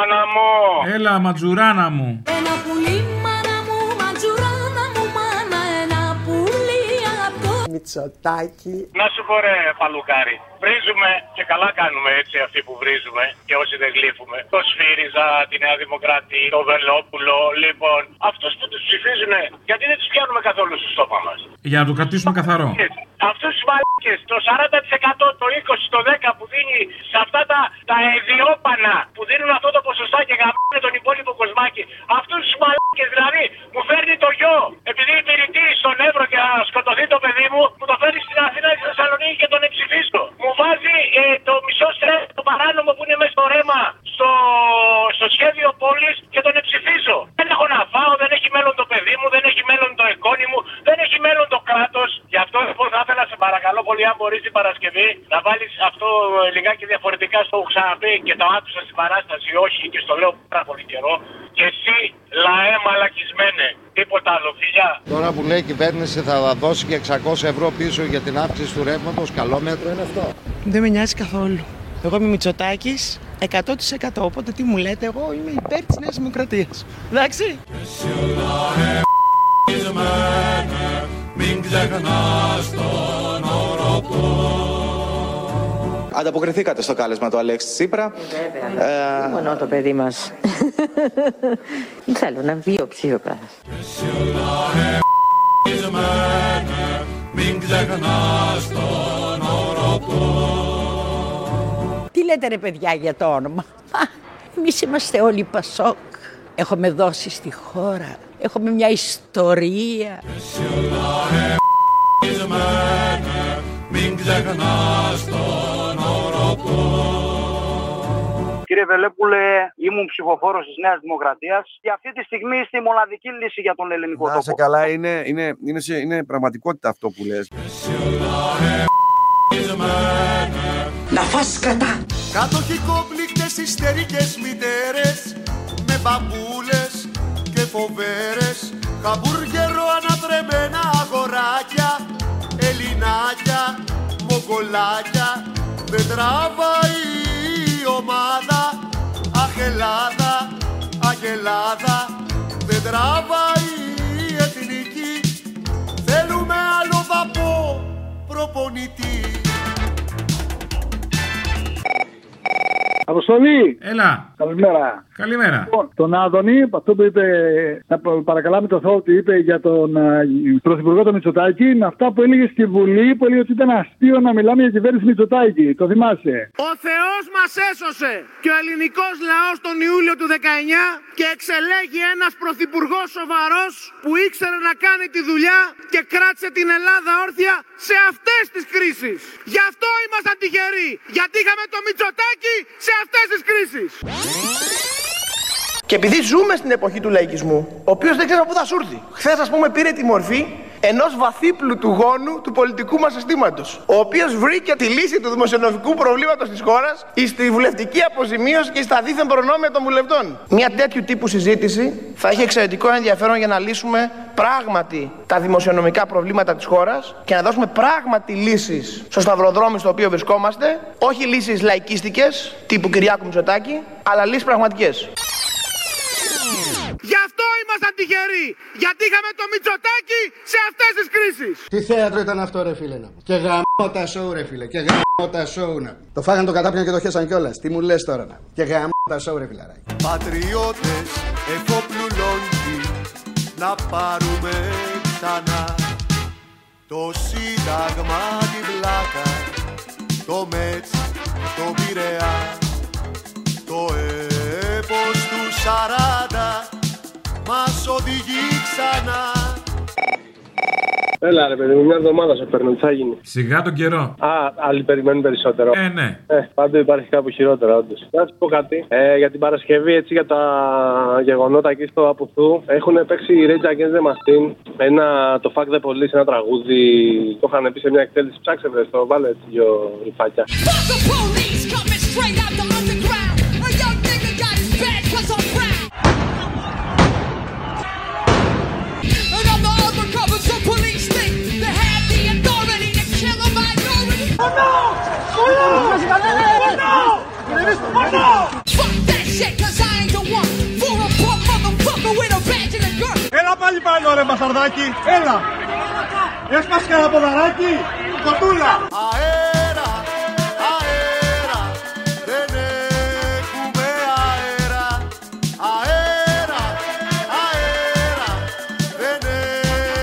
μάνα μου. Έλα, ματζουράνα μου. Ένα πουλί μάνα μου, ματζουράνα μου μάνα Ένα πουλί αγαπητό Μητσοτάκι. Να σου πω ρε παλουκάρι. Βρίζουμε και καλά κάνουμε έτσι αυτοί που βρίζουμε και όσοι δεν γλύφουμε. Το Σφύριζα, τη Νέα Δημοκρατία, το Βελόπουλο. Λοιπόν, αυτούς που τους ψηφίζουν, γιατί δεν τους πιάνουμε καθόλου στο στόμα μας. Για να το κρατήσουμε καθαρό. Αυτούς του μαλάκε, το 40%, το 20%, το 10% που δίνει σε αυτά τα, τα εδιόπανα που δίνουν αυτό το ποσοστά και γαμάνε τον υπόλοιπο κοσμάκι. Αυτούς τους μαλάκες δηλαδή μου φέρνει το γιο επειδή υπηρετεί στον Εύρο και να σκοτωθεί το παιδί μου, μου το φέρνει στην Αθήνα ή στη Θεσσαλονίκη και τον εψηφίσω. Μου βάζει ε, το μισό στρέφ, το παράνομο που είναι μέσα στο ρέμα στο, στο σχέδιο πόλης και τον εψηφίζω. Δεν έχω να φάω, δεν έχει μέλλον το παιδί μου, δεν έχει μέλλον το εγγόνι μου, δεν έχει μέλλον το κράτο. Γι' αυτό λοιπόν θα ήθελα σε παρακαλώ πολύ, αν μπορεί την Παρασκευή να βάλει αυτό ε, λιγάκι διαφορετικά στο έχω ξαναπεί και το άκουσα στην παράσταση, όχι και στο λέω πάρα πολύ καιρό. Και εσύ, λαέ μαλακισμένε, τίποτα άλλο, φιλιά. Τώρα που λέει η κυβέρνηση θα δώσει και 600 ευρώ πίσω για την αύξηση του ρεύματος, καλό μέτρο είναι αυτό. Δεν με νοιάζει καθόλου. Εγώ είμαι Μητσοτάκης 100% οπότε τι μου λέτε, εγώ είμαι υπέρ της Νέας Δημοκρατίας. Εντάξει. Ανταποκριθήκατε στο κάλεσμα του Αλέξη Τσίπρα. Βέβαια. Μόνο το παιδί μας. Θέλω να βγει ο ψυχοπάθο. Τι λέτε ρε παιδιά για το όνομα; Α, Εμείς είμαστε όλοι Πασόκ. Έχουμε δώσει στη χώρα. Έχουμε μια ιστορία. Κύριε Βελέπουλε, ήμουν ψηφοφόρος της Νέας Δημοκρατίας και αυτή τη στιγμή είστε η μοναδική λύση για τον ελληνικό Να σε τόπο. καλά, είναι, είναι, είναι, σε- είναι πραγματικότητα αυτό που λες. Να φας κρατά. Κατοχικόπληκτες ιστερικές μητέρες Με μπαμπούλες και φοβέρες Χαμπούργερο ανατρεμμένα αγοράκια Ελληνάκια, μογκολάκια Δεν τραβάει η ομάδα. Αχ Ελλάδα, αχ Ελλάδα. Δεν τραβάει Αποστολή! Έλα. Καλημέρα. Καλημέρα. Λοιπόν, τον Άδωνη, αυτό που είπε, να πα- παρακαλάμε το Θεό ότι είπε για τον α, Πρωθυπουργό τον Μητσοτάκη, με αυτά που έλεγε στη Βουλή, που έλεγε ότι ήταν αστείο να μιλάμε για κυβέρνηση Μητσοτάκη. Το θυμάσαι. Ο Θεός μας έσωσε και ο ελληνικός λαός τον Ιούλιο του 19 και εξελέγει ένας πρωθυπουργός σοβαρός που ήξερε να κάνει τη δουλειά και κράτησε την Ελλάδα όρθια σε αυτές τις κρίσεις. Γι' αυτό ήμασταν τυχεροί, γιατί είχαμε το Μητσοτάκη σε αυτές τις κρίσεις. Και επειδή ζούμε στην εποχή του λαϊκισμού, ο οποίος δεν ξέρω πού θα σου έρθει. Χθες, ας πούμε, πήρε τη μορφή ενός βαθύπλου του γόνου του πολιτικού μας συστήματος. Ο οποίος βρήκε τη λύση του δημοσιονομικού προβλήματος της χώρας στη βουλευτική αποζημίωση και στα δίθεν προνόμια των βουλευτών. Μια τέτοιου τύπου συζήτηση θα έχει εξαιρετικό ενδιαφέρον για να λύσουμε πράγματι τα δημοσιονομικά προβλήματα της χώρας και να δώσουμε πράγματι λύσεις στο σταυροδρόμι στο οποίο βρισκόμαστε. Όχι λύσεις λαϊκίστικες τύπου Κυριάκου Μητσοτάκη, αλλά λύσεις πραγματικές. Γι' αυτό ήμασταν τυχεροί, γιατί είχαμε το Μητσοτάκη σε αυτές τις κρίσεις. Τι θέατρο ήταν αυτό, ρε φίλε να πω. Και γαμώ τα σοου, ρε φίλε. Και γαμώ τα σοου να πω. Το φάγανε το κατάπιον και το χέσαν κιόλας. Τι μου λες τώρα να πω. Και γαμώ τα σοου, ρε φιλαράκι. Πατριώτες εφόπλου λόγκι να πάρουμε ξανά το σύνταγμα την πλάκα το μέτς, το πειραιά το έπος του 40 μας οδηγεί ξανά Έλα ρε παιδί μου, μια εβδομάδα σε παίρνω, τι θα γίνει; Σιγά τον καιρό. Α, άλλοι περιμένουν περισσότερο. Ε, ναι. Ε, πάντου υπάρχει κάπου χειρότερα, όντως. Να σου πω κάτι. Ε, για την Παρασκευή, έτσι για τα γεγονότα εκεί στο Απουθού, έχουν παίξει η Rage Against the Machine. Ένα, το Fuck the Police, ένα τραγούδι. Το είχαν πει σε μια εκτέλεση. Ψάξε βρε το, βάλε έτσι δυο ρηφάκια. Fuck the police coming straight out the Έλα πάλι πάνω ρε μπασταρδάκι, έλα. Έσπασε κανένα ποδαράκι, κοτούλα. Αέρα, αέρα, δεν έχουμε αέρα. Αέρα, αέρα, δεν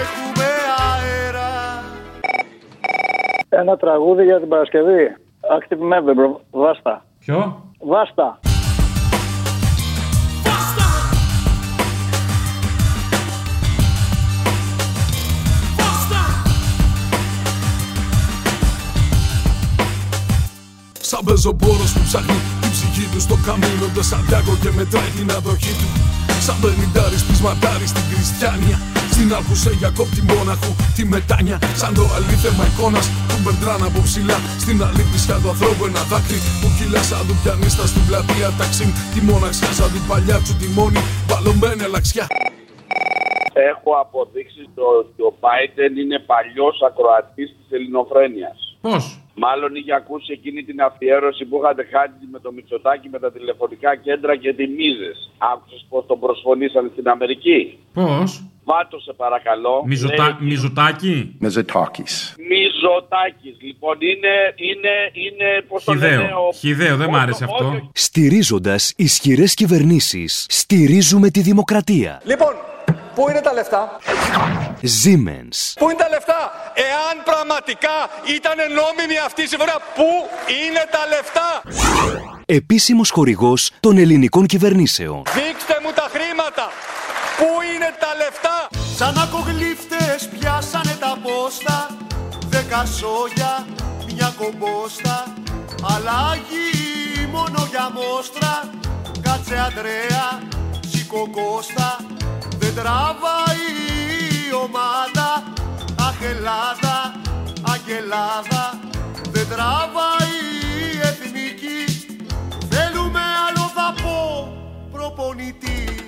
έχουμε αέρα. Ένα τραγούδι για την Παρασκευή. Active member, βάστα. Ποιο; Βάστα. Σαν πεζοπόρος που ψάχνει την ψυχή του στο καμίνο το Σαντιάκο και μετράει την αδοχή του Σαν πενιντάρης πεισματάρης στην Κριστιανία Στην άρχουσε για κόπτη μόναχου τη μετάνια Σαν το αλήθεμα εικόνας του Μπερντράν από ψηλά Στην αλήθεια του ανθρώπου ένα δάκρυ που κυλά σαν του πιανίστα στην πλατεία ταξίν Τη μόναξιά σαν την παλιά του τη μόνη βαλωμένη αλλαξιά Έχω αποδείξεις ότι ο Biden είναι παλιός ακροατής της ελληνοφρένειας. Πώς; Μάλλον είχε ακούσει εκείνη την αφιέρωση που είχατε κάνει με το Μητσοτάκι με τα τηλεφωνικά κέντρα και τι μίζες. Άκουσες πώς τον προσφωνήσαν στην Αμερική; Πώς; Βάτο σε παρακαλώ. Μιζωτά... Λέει, Μιζωτάκι. Μεζετάκης. Μιζωτάκης. Λοιπόν είναι, είναι, είναι, πώς το λένε, Χιδαίο. ο... Χιδαίο, δεν μ' άρεσε αυτό. Στηρίζοντας ισχυρές κυβερνήσεις, στηρίζουμε τη δημοκρατία. Λοιπόν, πού είναι τα λεφτά; Siemens. Πού είναι τα λεφτά; Εάν πραγματικά ήταν νόμιμη αυτή η συμφωνία, πού είναι τα λεφτά; Επίσημος χορηγός των ελληνικών κυβερνήσεων. Δείξτε μου τα χρήματα. Πού είναι τα λεφτά; Σαν ακογλύφτες πιάσανε τα πόστα. Δέκα σόγια, μια κομπόστα. Αλλάγει μόνο για μόστρα. Κάτσε Αντρέα, σήκω Κώστα Δεν τραβάει η ομάδα. Αχ Ελλάδα, αγελάδα Δεν τραβάει η εθνική. Θέλουμε άλλο δαπό προπονητή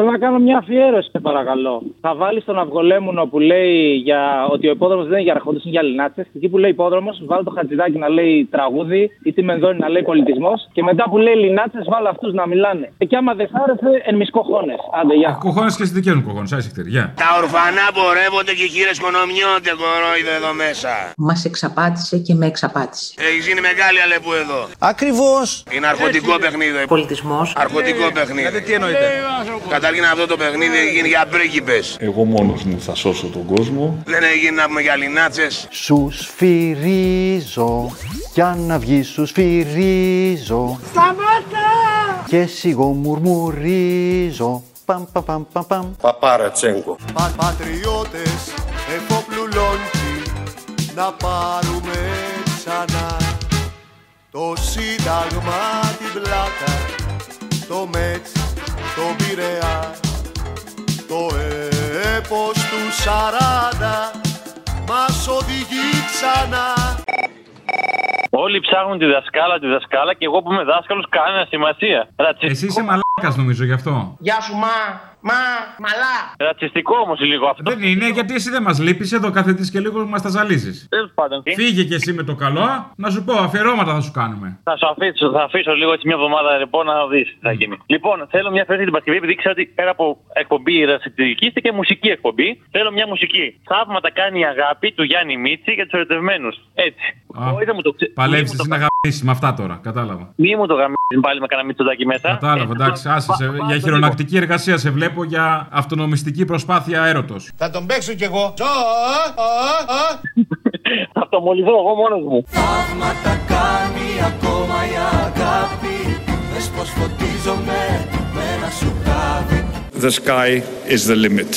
Θέλω να κάνω μια αφιέρωση, σε παρακαλώ. Θα βάλεις τον Αυγολέμουνο που λέει για ότι ο υπόδρομος δεν είναι για αρχόντου, είναι για λινάτσε. Εκεί που λέει υπόδρομος, βάλω το χατζηδάκι να λέει τραγούδι ή τη μενδόνη να λέει πολιτισμός. Και μετά που λέει λινάτσε, βάλω αυτούς να μιλάνε. Και άμα δεν σ' άρεσε, εν μισκοχώνε. Άντε, γεια. Κοχώνες και στι δικέ μου κοχώνες, άισιχτερ, γεια. Τα ορφανά πορεύονται και οι χείρες κονομιώνται κορόιδο εδώ μέσα. Μας εξαπάτησε και με εξαπάτησε. Έχεις γίνει μεγάλη αλεπού εδώ. Ακριβώς. Είναι αρχοντικό παιχνίδι. Πολιτισμός. Αρχοντικό παιχνίδι. τι εννοείτε; Καταρχήν αυτό το παιχνίδι έχει γίνει για πρίγκιπες. Εγώ μόνος μου θα σώσω τον κόσμο. Δεν έχει γίνει να πούμε για λινάτσες. Σου σφυρίζω, για να βγεις σου σφυρίζω Σταμάτα! και σιγό μουρμουρίζω. Παμ, παμ, παμ, παμ, παμ. Παπάρα Τσέγκο. Πα, πατριώτες, εφοπλουλόντι Να πάρουμε ξανά Το σύνταγμα την πλάκα Το μέτς, το πειραιά Το έπος του 40 Μας οδηγεί ξανά Όλοι ψάχνουν τη δασκάλα, τη δασκάλα και εγώ που είμαι δάσκαλος κανένα σημασία. Ρατσιστικό, Εσύ είσαι μαλάκας νομίζω γι' αυτό. Γεια σου, μα, μα, μαλά. ρατσιστικό όμως λίγο αυτό. Δεν είναι γιατί εσύ δεν μας λείπεις εδώ κάθε τη και λίγο μας τα ζαλίζεις. Τέλος πάντων. Φύγε και εσύ με το καλό, να σου πω αφιερώματα θα σου κάνουμε. Θα σου αφήσω, θα αφήσω λίγο έτσι μια εβδομάδα ρεπό να δεις τι θα γίνει. Λοιπόν, θέλω μια φέρση την Παρασκευή, επειδή ξέρω ότι πέρα από εκπομπή ρατσιστική είστε και μουσική εκπομπή. Θέλω μια μουσική. Θαύματα κάνει η αγάπη του Γιάννη Μίτση για τους ερωτευμένους. Έτσι. Όχι, δεν μου το ξε- Παλεύει μη μου εσύ το- να γαμίσει με αυτά τώρα, κατάλαβα. Μη μου το γαμίσεις πάλι με κανένα μυτσοτάκι μέσα. Κατάλαβα, εντάξει, άσε. σε- Για χειρονακτική εργασία σε βλέπω για αυτονομιστική προσπάθεια έρωτος. Θα τον παίξω κι εγώ. Θα αυτομολυθώ εγώ μόνος μου. Θαύματα κάνει ακόμα η αγάπη Δες πως φωτίζομαι με ένα σουκάβι The sky is the limit.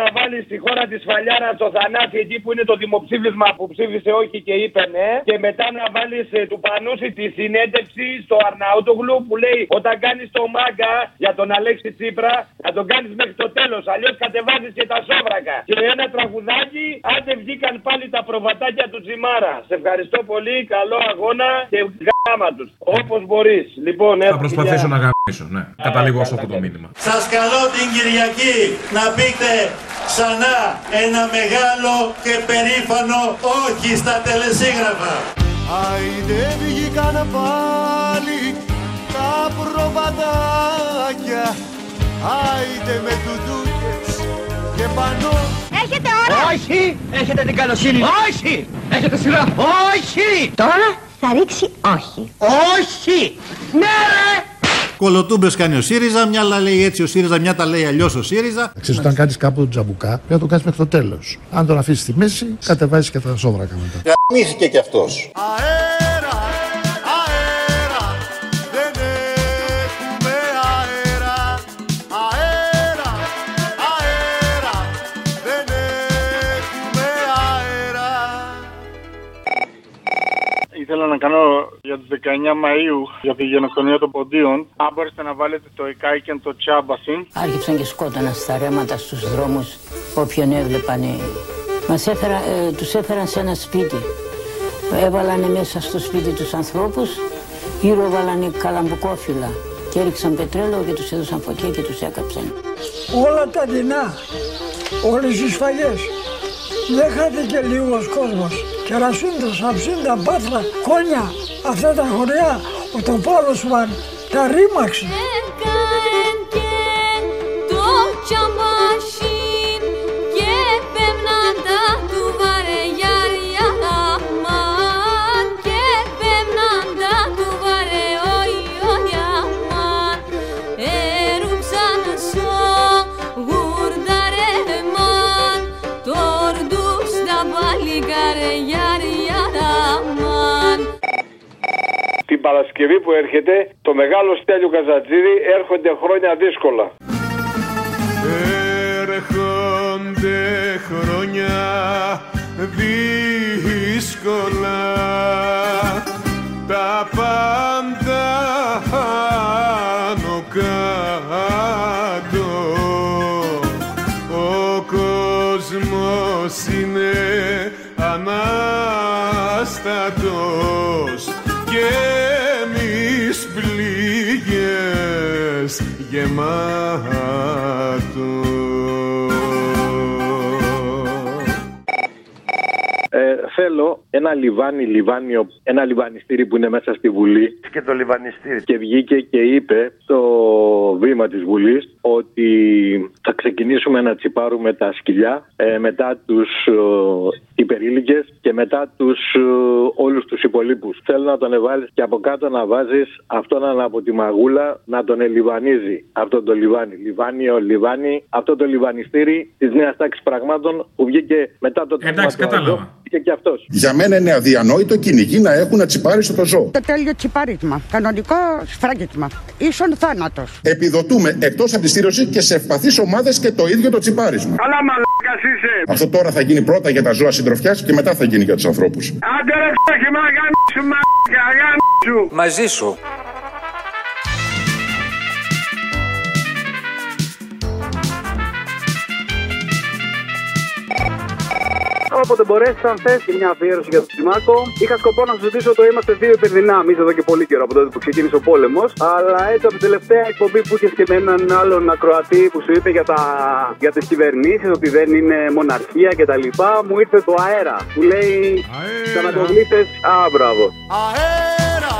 Θέλω να βάλει στη χώρα της Φαλιάρας το θανάτι εκεί που είναι το δημοψήφισμα που ψήφισε όχι και είπε ναι. Και μετά να βάλεις του Πανούση τη συνέντευξη στο Αρναούτογλου που λέει όταν κάνεις το μάγκα για τον Αλέξη Τσίπρα να τον κάνεις μέχρι το τέλος. Αλλιώς κατεβάζεις και τα σόβρακα. Και ένα τραγουδάκι, άντε βγήκαν πάλι τα προβατάκια του Τσιμάρα. Σε ευχαριστώ πολύ, καλό αγώνα και γάμα τους. Όπως μπορείς. Λοιπόν, Θα προσπαθήσω να γαμίσω. γαμίσω, ναι. Καταλήγω σε αυτό το μήνυμα. Σας καλώ την Κυριακή να πείτε ξανά ένα μεγάλο και περήφανο όχι στα τελεσίγραφα. Άιντε βγήκαν πάλι τα προβατάκια Άιντε με τουντούκες και πανώ Έχετε ώρα! Όχι! Έχετε την καλοσύνη! Όχι! Έχετε σειρά! Όχι! Τώρα θα ρίξει όχι. Όχι! Ναι ρε! Κολοτούμπες κάνει ο ΣΥΡΙΖΑ, μια άλλα λέει έτσι ο ΣΥΡΙΖΑ, μια τα λέει αλλιώς ο ΣΥΡΙΖΑ. Ξέρεις, όταν κάνεις κάπου τον τζαμπουκά, πρέπει να το κάνεις μέχρι το τέλος. Αν τον αφήσεις στη μέση, κατεβάζεις και τα σόβρακα μετά. Γαμήθηκε κι αυτός. Ήθελα να κάνω για τις 19 Μαΐου για τη γενοκτονία των ποντίων. Αν μπορείτε να βάλετε το ΕΚΑΙΚΕΝ το Τσάμπασιν. Άρχισαν και σκότωναν στα ρέματα στους δρόμους όποιον έβλεπαν. Μας έφερα, ε, τους έφεραν σε ένα σπίτι. Έβαλανε μέσα στο σπίτι τους ανθρώπους, γύρω βάλανε καλαμπουκόφυλλα και έριξαν πετρέλαιο και τους έδωσαν φωτιά και τους έκαψαν. όλα τα δεινά, όλες οι σφαγές. Δεν χάθηκε λίγος κόσμος. Κερασούντος, αψίντα, πάτρα, κόνια, αυτά τα χωριά, ο τοπόλος μαν, τα ρήμαξε. Παρασκευή που έρχεται, το μεγάλο Στέλιο Καζατζίδη έρχονται χρόνια δύσκολα. Έρχονται χρόνια δύσκολα τα πάντα εμείς πληγές γεμάτο Ε, θέλω ένα λιβάνι, λιβάνιο, ένα λιβανιστήρι που είναι μέσα στη Βουλή. Και το λιβανιστήρι. Και βγήκε και είπε στο βήμα της Βουλής ότι θα ξεκινήσουμε να τσιπάρουμε τα σκυλιά ε, μετά τους ε, υπερήλικες και μετά τους ε, όλους τους υπολείπους. Θέλω να τον εβάλεις και από κάτω να βάζεις αυτόν από τη μαγούλα να τον ελιβανίζει αυτό το λιβάνι. Λιβάνιο, λιβάνι, αυτό το λιβανιστήρι της νέας τάξης πραγμάτων που βγήκε μετά το Εντάξει, κατάλαβα. Και, και αυτός. Για μένα είναι αδιανόητο κυνηγοί να έχουν τσιπάριστο το ζώο. Το τέλειο τσιπάρισμα. Κανονικό σφράγισμα. Ίσον θάνατος. Επιδοτούμε εκτός από τη στήρωση και σε ευπαθείς ομάδες και το ίδιο το τσιπάρισμα. Καλά μαλάκα είσαι. Αυτό τώρα θα γίνει πρώτα για τα ζώα συντροφιά και μετά θα γίνει για του ανθρώπου. Άντε ρε ξόχημα, γάμισου μαλάκα, γάμισου. Μαζί σου. Όποτε μπορέσεις, αν θες και μια αφιέρωση για τον Τσιμάκο. Είχα σκοπό να σου ζητήσω το είμαστε δύο υπερδυνάμει εδώ και πολύ καιρό από τότε που ξεκίνησε ο πόλεμος. Αλλά έτσι από την τελευταία εκπομπή που είχες και με έναν άλλον ακροατή που σου είπε για, τα... για τις κυβερνήσεις, ότι δεν είναι μοναρχία κτλ. Μου ήρθε το αέρα που λέει. Ξανακοβλήστε. Α, μπράβο. Αέρα,